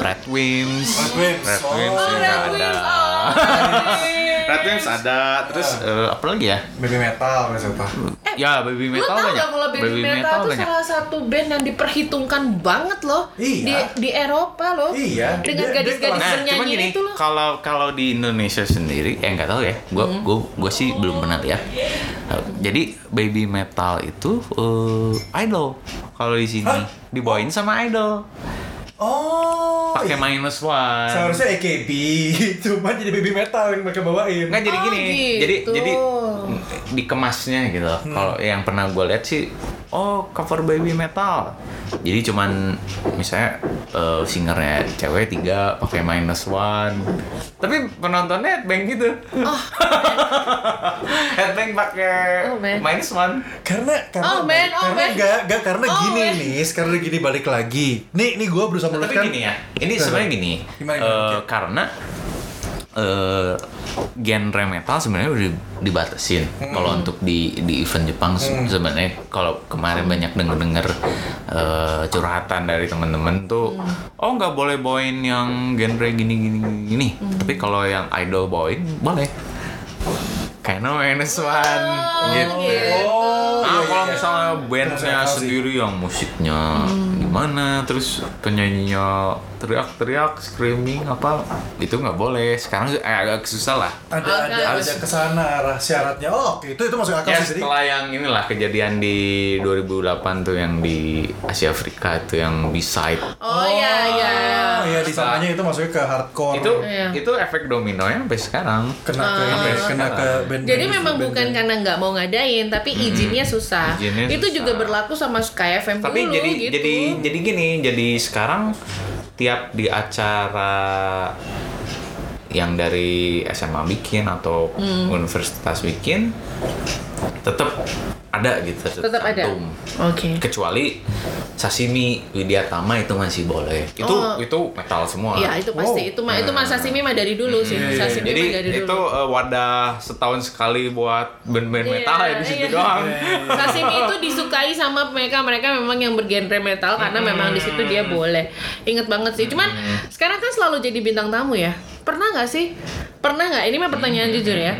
Red Wings Red Wings. Red. Wings Oh, juga Red ada Wings. Oh. Red ada terus eh, apa lagi ya Baby metal siapa? ya Baby Lu Metal tau banyak kalau Baby, Metal, tuh banyak salah satu band yang diperhitungkan banget loh Iya. di di Eropa loh. Iya, Dengan gadis-gadis Nah, bernyanyi gini, itu loh. kalau kalau di Indonesia sendiri, eh nggak tahu ya, gue Hmm. gue gue sih belum pernah lihat. Uh, Jadi baby metal itu uh, idol. Kalau di sini Hah? dibawain sama idol, Oh. pakai minus one. Seharusnya AKB, cuma jadi baby metal yang mereka bawain. Nggak jadi Oh, gini, gitu. jadi jadi dikemasnya gitu. Hmm. Kalau yang pernah gue lihat sih, oh cover baby metal. Jadi cuman misalnya uh, singernya cewek tiga pakai minus one, tapi penontonnya headbang gitu. headbang pakai Oh, man. minus one. Karena karena Oh, man, oh, karena man. enggak enggak karena Oh, gini man. nih, sekarang gini balik lagi. Nih nih gue berusaha Tapi meluruskan. gini ya, ini sebenarnya gini, Gimana, eh, gimana? Oke. karena eh genre metal sebenarnya udah dibatasin. Hmm. Kalau untuk di di event Jepang se- sebenarnya kalau kemarin banyak denger denger eh, curhatan dari teman-teman tuh, Hmm. oh nggak boleh bawain yang genre gini gini gini. Hmm. Tapi kalau yang idol bawain boleh. Karena minus one gitu. Oh, Nah, iya, kalau misalnya bandnya sendiri yang musiknya gimana, terus penyanyinya teriak-teriak, screaming apa, itu nggak boleh. Sekarang eh, agak susah lah. ada Oh, ada harus. ada ke sana arah syaratnya. Oh, oke, itu itu masuk akal Ya sih. Setelah yang inilah kejadian di 2008 tuh yang di Asia Afrika itu yang B-side. Oh iya iya. Oh, iya di sananya itu masuknya ke hardcore. Itu Iya. itu efek dominonya sampai sekarang. kena ke ini, kena ke band. Jadi memang bukan karena nggak mau ngadain, tapi izinnya susah. Itu susah. juga berlaku sama Sky FM Tapi dulu jadi gitu. jadi jadi gini, jadi sekarang tiap di acara yang dari SMA bikin atau Hmm. universitas bikin tetap ada gitu Tetap ada. Oke. kecuali sashimi Widyatama itu masih boleh itu Oh. itu metal semua Iya itu pasti Oh. itu mah itu mah sashimi mah dari dulu sih. Iya, Sashimi jadi mah dari itu dulu. eh, wadah setahun sekali buat band-band Iya, metal ya di situ iya. doang Sashimi itu disukai sama mereka mereka memang yang bergenre metal karena memang di situ dia boleh. Ingat banget sih. Cuman sekarang kan selalu jadi bintang tamu ya. Nggak sih? Pernah nggak? Ini mah pertanyaan jujur ya.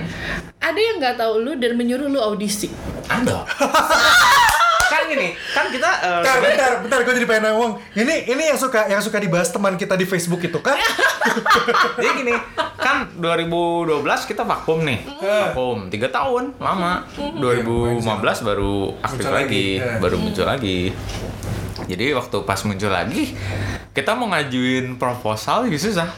Ada yang nggak tahu lu dan menyuruh lu audisi. ada kan gini kan kita eh, Bentar, bentar, bentar, gue jadi pengen ngomong. Ini ini yang suka yang suka dibahas teman kita di Facebook itu kan? Jadi gini, kan 2012 kita vakum nih. Vakum 3 tahun, lama. 2015 baru aktif Muncul lagi, lagi, ya. baru muncul lagi. Jadi waktu pas muncul lagi, kita mau ngajuin proposal juga susah.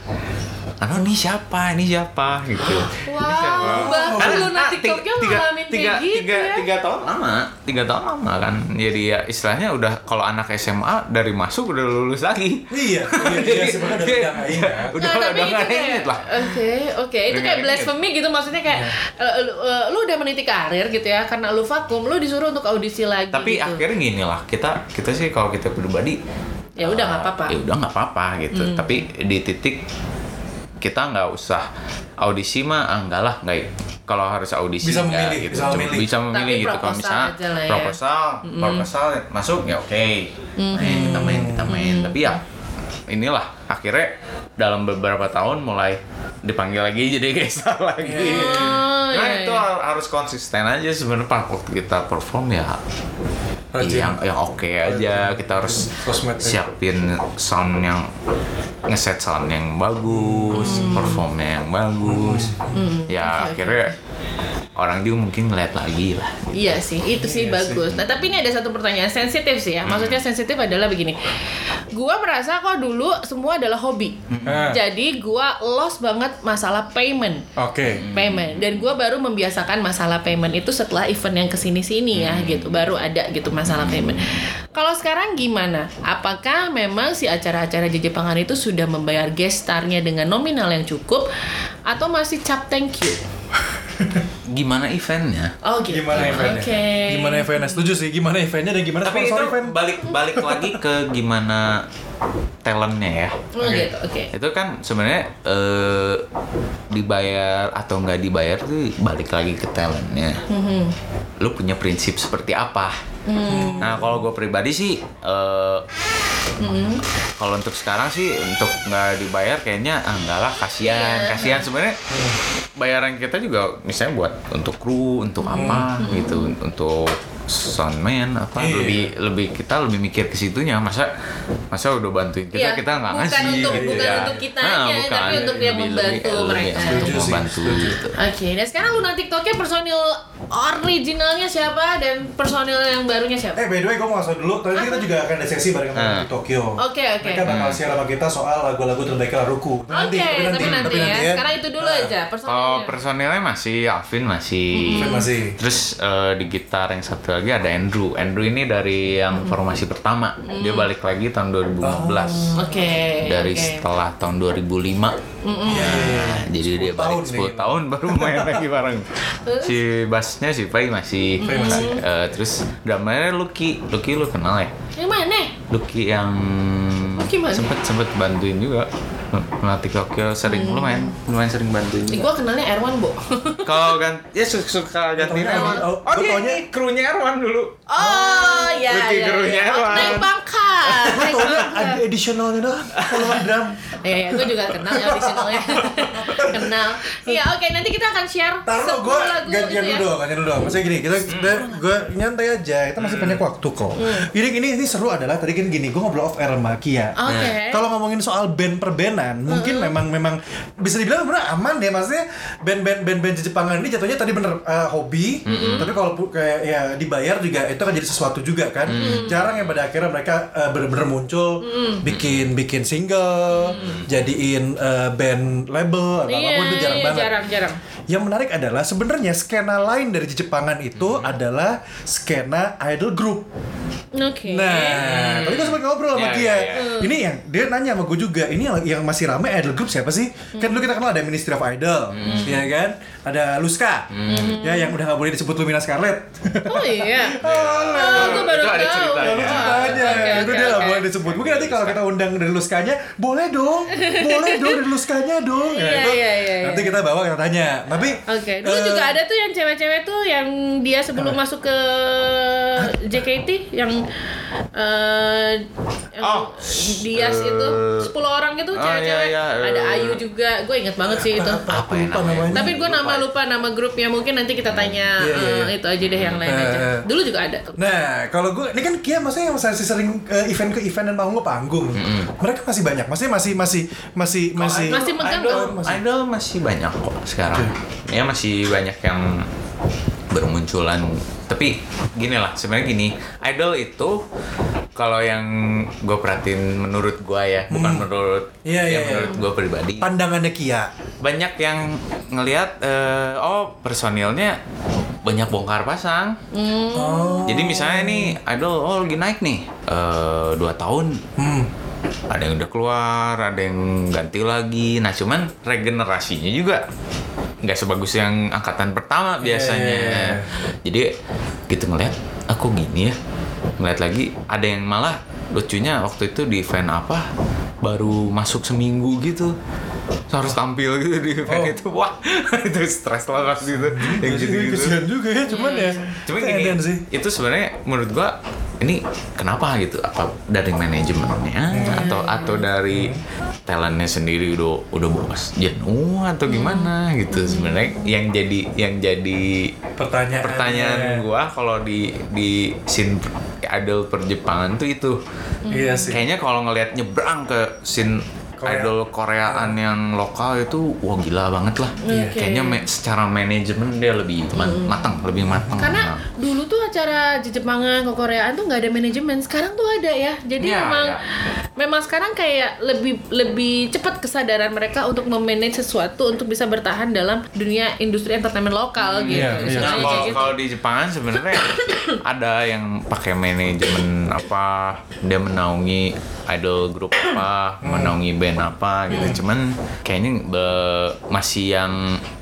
Anu ini siapa? Ini siapa? Gitu. Ini siapa? Wow, bahkan Kan, lu ah, nanti tiga, TikToknya tiga, ngalamin tiga, kayak gitu tiga, ya. tiga tahun lama, tiga tahun lama kan. Jadi ya istilahnya udah kalau anak SMA dari masuk udah lulus lagi. iya, iya, iya, sebenarnya udah udah nggak ingat. udah Nah, udah itu nggak kayak- inget lah. Oke, oke. Itu Udah kayak nggak blasphemy gitu maksudnya kayak eh, lu, eh, lu udah meniti karir gitu ya karena lu vakum, lu disuruh untuk audisi lagi Tapi gitu. akhirnya gini lah, kita kita sih kalau kita pribadi Ya udah nggak eh, apa-apa. Hmm. Ya udah nggak apa-apa gitu. Tapi di titik kita nggak usah audisi mah ah, enggak lah nggak kalau harus audisi Bisa enggak, memilih, gitu. bisa Cuma memilih. bisa memilih Tapi gitu kalau misalnya aja lah ya. proposal proposal masuk ya oke. Main kita main kita main. Tapi ya inilah akhirnya dalam beberapa tahun mulai dipanggil lagi jadi gestar lagi. Oh, nah iya, itu iya. har- harus konsisten aja sebenarnya. Waktu kita perform ya Rajin. yang yang oke aja kita harus Sosmed ya. siapin sound yang ngeset sound yang bagus performnya yang bagus ya oke, oke. akhirnya orang juga mungkin ngeliat lagi lah Iya sih, itu sih bagus. Nah, tapi ini ada satu pertanyaan sensitif sih ya. Maksudnya sensitif adalah begini. Gua merasa kok dulu semua adalah hobi. Ah. Jadi gua lost banget masalah payment. Oke. Payment dan gua baru membiasakan masalah payment itu setelah event yang ke sini-sini ya gitu baru ada gitu masalah payment. Kalau sekarang gimana? Apakah memang si acara-acara JJ Pangan itu sudah membayar guest star-nya dengan nominal yang cukup atau masih cap thank you? gimana eventnya Oh gitu. Gimana eventnya? Oke. Gimana eventnya? Setuju sih. Gimana eventnya dan gimana tapi itu sponsor event? balik balik lagi ke gimana talentnya ya Oh gitu. Oke. itu kan sebenarnya eh, dibayar atau nggak dibayar tuh balik lagi ke talentnya Mhm. lu punya prinsip seperti apa Hmm. nah kalau gue pribadi sih eh, Mhm. kalau untuk sekarang sih untuk nggak dibayar kayaknya ah enggak lah kasihan Iya. kasihan sebenarnya bayaran kita juga misalnya buat untuk kru untuk apa Hmm. gitu untuk soundman apa Iya. lebih lebih kita lebih mikir ke situnya masa masa udah bantuin kita Iya, kita nggak bukan ngasih untuk- gitu bukan ya untuk kitanya, Nah, tapi untuk dia membantu mereka. Sih, membantu gitu Oke, dan sekarang Luna TikToknya personil originalnya siapa dan personil yang barunya siapa? Eh by the way gue mau ngasih dulu Tadi kita juga akan ada sesi bareng sama Ah. di Tokyo Oke, oke. Mereka bakal share sama kita soal lagu-lagu terbaik Laruku Oke, tapi nanti, ya. Sekarang itu dulu aja kalau personilnya. personilnya masih Alvin masih Alvin masih. terus eh, di gitar yang satu lagi ada Andrew. Andrew ini dari yang formasi pertama. Dia balik lagi tahun 2015 Oke. dari oke. setelah tahun 2005 Nah, jadi dia 10 balik tahun 10 nih. tahun baru main lagi bareng. Si bassnya si Pai masih. Eh, terus drummernya Lucky. Lucky lu kenal ya? Yang mana? Lucky yang Lucky mana? sempet sempet bantuin juga. Melatih Tokyo sering. Lumayan lumayan sering bantuin juga. gua kenalnya Erwan, Bo. kalau ganti ya suka, suka gantiin Erwan. Oh, Gua dia ini krunya Erwan dulu Oh, iya, Lucky iya. krunya iya. Oh, Erwan. naik pangkat. Naik pangkat. ada additionalnya dah Kalau drum Iya, iya, gue juga kenal ya originalnya. kenal. Iya, oke, nanti kita akan share Taruh gue 10 lagu gantian gitu dulu dong, gantian dulu dong. Maksudnya gini, kita, kita gue nyantai aja. Kita masih banyak waktu kok. Ini ini ini seru adalah tadi kan gini, gue ngobrol off air sama Kia. Oke. Kalau ngomongin soal band per bandan, mungkin memang memang bisa dibilang bener aman deh. Maksudnya band-band band-band Jepangan ini jatuhnya tadi bener eh, hobi, tapi kalau kayak ya dibayar juga itu kan jadi sesuatu juga kan. Jarang yang pada akhirnya mereka eh, bener-bener muncul, bikin bikin single, jadiin eh, band label atau Iya, apa pun itu jarang iya, banget. jarang, jarang. Yang menarik adalah sebenarnya skena lain dari Jepangan itu adalah skena idol group. Oke. Nah, tadi gue sempat ngobrol sama Ya, dia. ya, ya. Ini yang dia nanya sama gue juga. Ini yang, yang masih rame idol group siapa sih? Kan dulu kita kenal ada Ministry of Idol, ya kan? Ada Luska, ya yang udah nggak boleh disebut Lumina Scarlet. Oh iya. Oh, Oh, gue baru Itu ada tahu. ceritanya. Lalu Oh, ceritanya, oke, itu oke, dia nggak oke. boleh disebut. Mungkin nanti kalau kita undang dari Luskanya, boleh dong, boleh dong dari Luskanya dong. Ya, Iya, itu iya, iya, iya. Nanti kita bawa kita tanya. Tapi Oke, dulu eh, juga ada tuh yang cewek-cewek tuh yang dia sebelum masuk ke JKT yang eh yang Oh, Dias eh, itu 10 orang gitu oh, cewek-cewek. iya, iya, ada eh. Ayu juga. Gue inget banget sih itu. apa, Apa ya lupa namanya? namanya? Tapi gue nama lupa nama grupnya mungkin nanti kita tanya Iya, iya, eh, iya. itu aja deh yang lain Eh, aja. eh. Dulu juga ada tuh. Nah, kalau gue ini kan Kia maksudnya yang masih sering eh, event ke event dan panggung ke panggung. Mereka masih banyak. Maksudnya masih masih masih masih Masih megang. Masih. idol masih banyak kok sekarang. Ya masih banyak yang bermunculan. Tapi gini lah, sebenarnya gini, idol itu kalau yang gue perhatiin menurut gue ya, bukan menurut Iya, ya iya, iya. menurut gue pribadi. pandangannya Kia. banyak yang ngelihat eh, oh personilnya banyak bongkar pasang. Oh. Jadi misalnya nih idol oh lagi naik nih eh, dua tahun Hmm. ada yang udah keluar, ada yang ganti lagi. Nah, cuman regenerasinya juga nggak sebagus yang angkatan pertama biasanya. Iya, iya, iya. Jadi gitu ngeliat, aku gini ya. Ngeliat lagi, ada yang malah lucunya waktu itu di event apa baru masuk seminggu gitu. Harus tampil gitu di event Oh. itu. Wah, itu stres banget gitu. Yang gitu-gitu. Kesian juga ya, cuman ya. Cuma gini, edan sih. itu sebenarnya menurut gua ini kenapa gitu? Apa dari manajemennya atau atau dari talentnya sendiri udah udah bos jenuh atau gimana gitu sebenarnya yang jadi yang jadi Pertanyaan. pertanyaan gua kalau di di scene idol perjepangan tuh itu Iya sih. kayaknya kalau ngelihat nyebrang ke scene Korea. idol Koreaan yang lokal itu wah gila banget lah Iya. kayaknya me- secara manajemen dia lebih ma- matang lebih matang Karena dulu tuh acara Jepangan ke Koreaan tuh nggak ada manajemen. Sekarang tuh ada ya. Jadi Iya, memang iya. memang sekarang kayak lebih lebih cepat kesadaran mereka untuk memanage sesuatu untuk bisa bertahan dalam dunia industri entertainment lokal gitu. iya, iya. Istilahnya Nah, kalau gitu. kalau di Jepangan sebenarnya ada yang pakai manajemen apa dia menaungi idol grup apa menaungi band apa gitu. Cuman kayaknya be- masih yang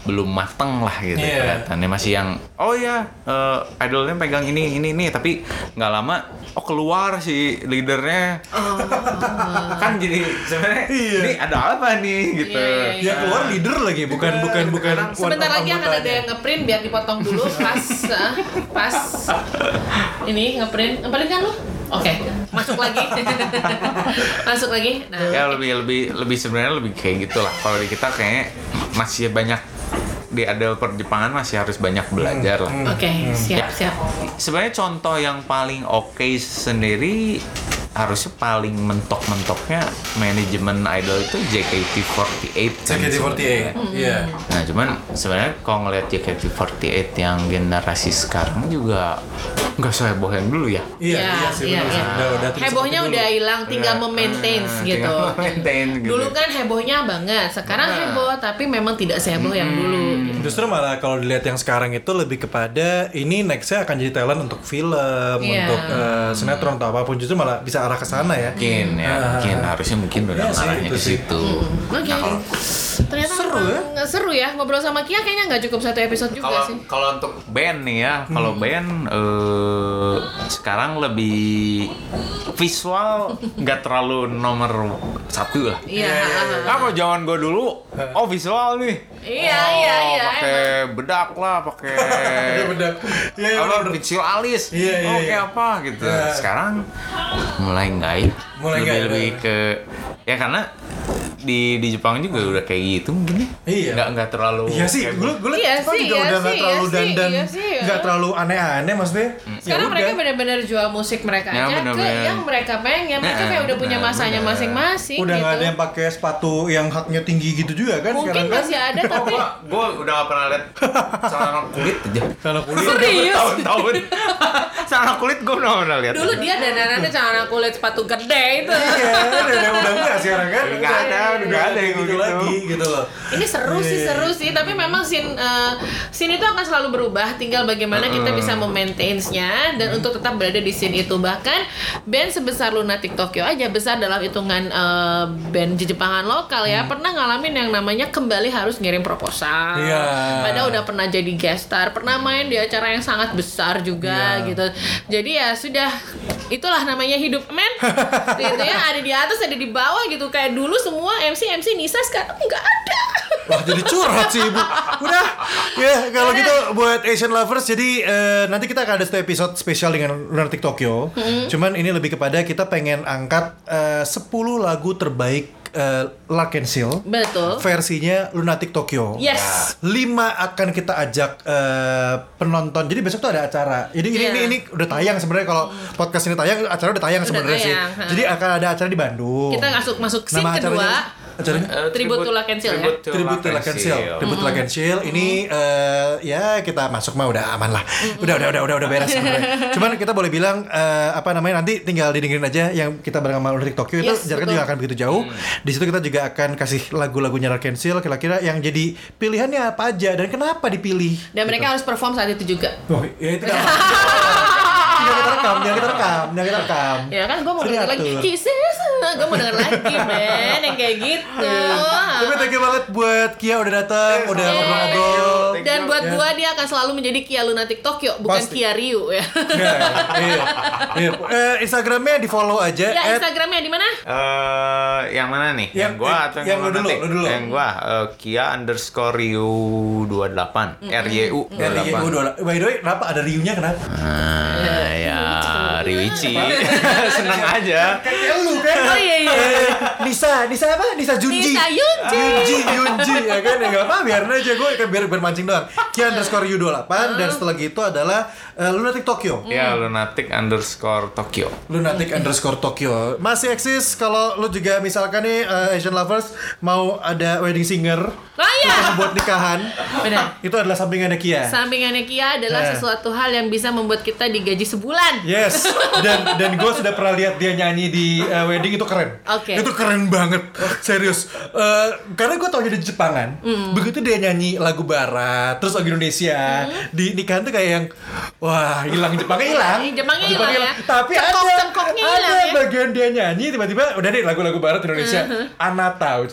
belum mateng lah gitu Iya. kelihatannya. Masih yang oh ya eh, idolnya pegang ini ini ini. Tapi nggak lama oh keluar si leadernya. Kan jadi sebenarnya Iya. ini ada apa nih? Gitu. Iya, iya, iya. Ya keluar leader lagi, bukan bukan bukan. Sebentar lagi akan ada yang ngeprint biar dipotong dulu. Pas ah, pas ini ngeprint. Ngeprint kan lu? Oke, masuk lagi. masuk lagi. Nah, ya lebih lebih lebih sebenarnya lebih kayak gitulah kalau di kita kayaknya masih banyak di adel perjepangan masih harus banyak belajar lah oke, siap, siap. sebenarnya contoh yang paling oke sendiri harusnya paling mentok-mentoknya manajemen idol itu JKT48 kan JKT48. sebenarnya. Iya. Nah cuman sebenarnya kalau ngeliat JKT48 yang generasi sekarang juga nggak seheboh yang dulu ya. Iya, Ya, iya sih iya, iya. Udah udah Hebohnya udah hilang, tinggal Iya. memaintain Ah, gitu. tinggal memaintain gitu. Dulu kan hebohnya banget, sekarang Nah. heboh tapi memang tidak seheboh yang dulu. gitu. Justru malah kalau dilihat yang sekarang itu lebih kepada ini nextnya akan jadi talent untuk film, Iya. untuk eh, sinetron atau apa pun. Justru malah bisa arah ke sana ya. Mungkin ya, Ah. mungkin harusnya mungkin udah sih, arahnya ke situ. Oke. Nah, kalau- Ternyata Seru memang nggak seru ya ngobrol sama Kia kayaknya nggak cukup satu episode juga Kalau sih. kalau untuk band nih ya, kalau band eh, sekarang lebih visual nggak terlalu nomor satu lah. Iya. Nah, kalau zaman gue dulu, oh visual nih. Iya, Oh, iya, iya, Pakai bedak lah, pakai Iya benar. Iya apa benar. visualis. Iya, iya, oh, iya. kayak apa gitu. Iya. Sekarang mulai enggak ya. Mulai lebih nggak, lebih iya. ke ya karena di di Jepang juga udah kayak gitu mungkin ya. Iya. Nggak nggak terlalu Iya sih, gue gue Iya Jepang sih, juga iya udah nggak sih, terlalu iya sih, dandan, iya sih, ya. nggak terlalu aneh-aneh maksudnya. Ya Sekarang udah. mereka benar-benar jual musik mereka Ya, aja ke benar-benar. yang mereka pengen. Mereka Nah, kayak udah punya benar, masanya masing-masing udah gitu. nggak ada yang pakai sepatu yang haknya tinggi gitu juga kan Mungkin sekarang kan. masih ada tapi Gua, gua udah gak pernah liat celana kulit aja. Celana kulit. Serius? Tahun-tahun. celana kulit gua udah pernah liat. dulu dia dandanannya celana kulit sepatu gede itu. Iya, udah udah enggak sekarang kan. Nggak ada, udah nggak ada yang gitu begitu. lagi gitu loh. Ini seru sih, Iya. seru sih. Tapi memang scene, eh, scene itu akan selalu berubah. Tinggal bagaimana kita bisa memaintainnya dan untuk tetap berada di scene itu. Bahkan band sebesar Lunatic Tokyo aja besar dalam hitungan eh, band Jepangan lokal ya. Pernah ngalamin yang namanya kembali harus ngirim proposal. Iya. Padahal udah pernah jadi guest star, pernah main di acara yang sangat besar juga Iya. gitu. Jadi ya sudah itulah namanya hidup men. gitu ya, ada di atas, ada di bawah gitu. Kayak dulu semua MC MC Nisa sekarang nggak ada. Wah jadi curhat sih ibu. Udah, ya kalau gitu buat Asian lovers, jadi eh, nanti kita akan ada satu episode spesial dengan Lunatic Tokyo. Cuman ini lebih kepada kita pengen angkat eh, 10 lagu terbaik eh, Lark and Seal Betul. versinya Lunatic Tokyo. Yes. lima akan kita ajak eh, penonton. Jadi besok tuh ada acara. Jadi ini Iya. ini, ini udah tayang sebenarnya kalau podcast ini tayang, acara udah tayang sebenarnya sih. Jadi akan ada acara di Bandung. Kita masuk masuk scene Nama kedua. acaranya acaranya Eh, Tribute to Laken Seal ya? Tribute to. Seal. Tribute to Laken Seal. Ini eh, ya kita masuk mah udah aman lah. Udah udah udah udah udah beres sebenarnya. Cuman kita boleh bilang eh, apa namanya nanti tinggal didengerin aja yang kita bareng sama Lunatic Tokyo itu Yes, jaraknya juga akan begitu jauh. Di situ kita juga akan kasih lagu-lagunya Laken Seal kira-kira yang jadi pilihannya apa aja dan kenapa dipilih. Dan mereka harus perform saat itu juga. Oh, ya itu Jangan kita rekam, jangan kita rekam, jangan kita rekam. Ya kan gue mau denger lagi. Kisses Gue mau denger lagi men Yang kayak gitu Tapi thank you banget buat Kia udah datang, udah Yeay. ngobrol-ngobrol. Dan buat Ya. gua dia akan selalu menjadi Kia Lunatic Tokyo Bukan. Kia Ryu ya Ya, iya. Iya. Eh, Instagramnya di follow aja. Ya Instagramnya di mana? Eh, yang mana nih? Yang- gua atau yang lu dulu, Lunatic? lu dulu. Yang gua eh, Kia underscore Ryu 28 RYU Ya, iya, 28 udah. By the way, kenapa ada Ryu-nya kenapa? Ah, ya Ryuichi seneng aja Kayak lu kan. Oh iya iya Nisa, Nisa apa? Nisa Junji. Nisa Yunji. Yunji, Yunji ya kan ya nggak apa biarin aja gue kan biar bermancing doang. Kia underscore U28 dan setelah gitu adalah eh, Lunatic Tokyo. Ya, lunatic underscore Tokyo. Lunatic underscore Tokyo masih eksis kalau lu juga misalkan nih eh, Asian lovers mau ada wedding singer Oh iya. membuat nikahan Benar. itu adalah sampingannya Kia. Sampingannya Kia adalah Eh. sesuatu hal yang bisa membuat kita digaji sebulan. Yes, dan dan gue sudah pernah lihat dia nyanyi di uh, wedding itu keren. Oke. Itu keren banget, serius. Uh, karena gue tau dia di Jepangan, Hmm. begitu dia nyanyi lagu Barat, terus lagu Indonesia Hmm. di nikahan tuh kayak yang wah hilang Jepangnya hilang. Jepangnya hilang ya. Tapi Cengkok- ada cengkoknya ada hilang ya. bagian dia nyanyi tiba-tiba udah nih lagu-lagu Barat Indonesia. Anata.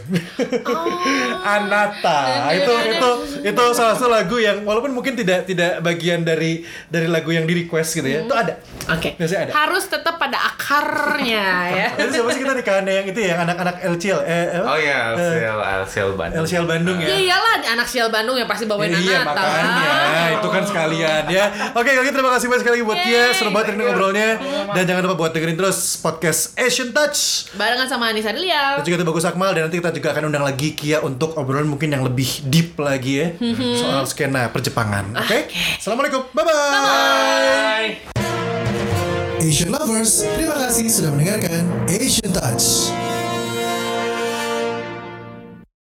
Anata. itu itu itu salah satu lagu yang walaupun mungkin tidak tidak bagian dari dari lagu yang di request gitu ya. Itu ada. Oke. Biasanya ada. Harus tetap pada akarnya ya. Itu siapa sih kita nikahannya yang itu ya yang anak-anak LCL eh, eh, Oh ya, eh, LCL, LCL Bandung. LCL Bandung ya. Ya iyalah anak sial Bandung yang pasti bawain Ya, iya anak makanya itu kan sekalian ya. Oke kalau gitu terima kasih banyak sekali buat Kia seru banget ini ngobrolnya dan jangan lupa buat dengerin terus podcast Asian Touch Barengan sama Anissa Delia. dan juga itu bagus Akmal dan nanti kita juga akan undang lagi Kia untuk obrolan mungkin yang lebih deep lagi ya soal skena perjepangan. Oke, assalamualaikum, bye bye. Bye. Asian lovers, terima kasih sudah mendengarkan Asian Touch.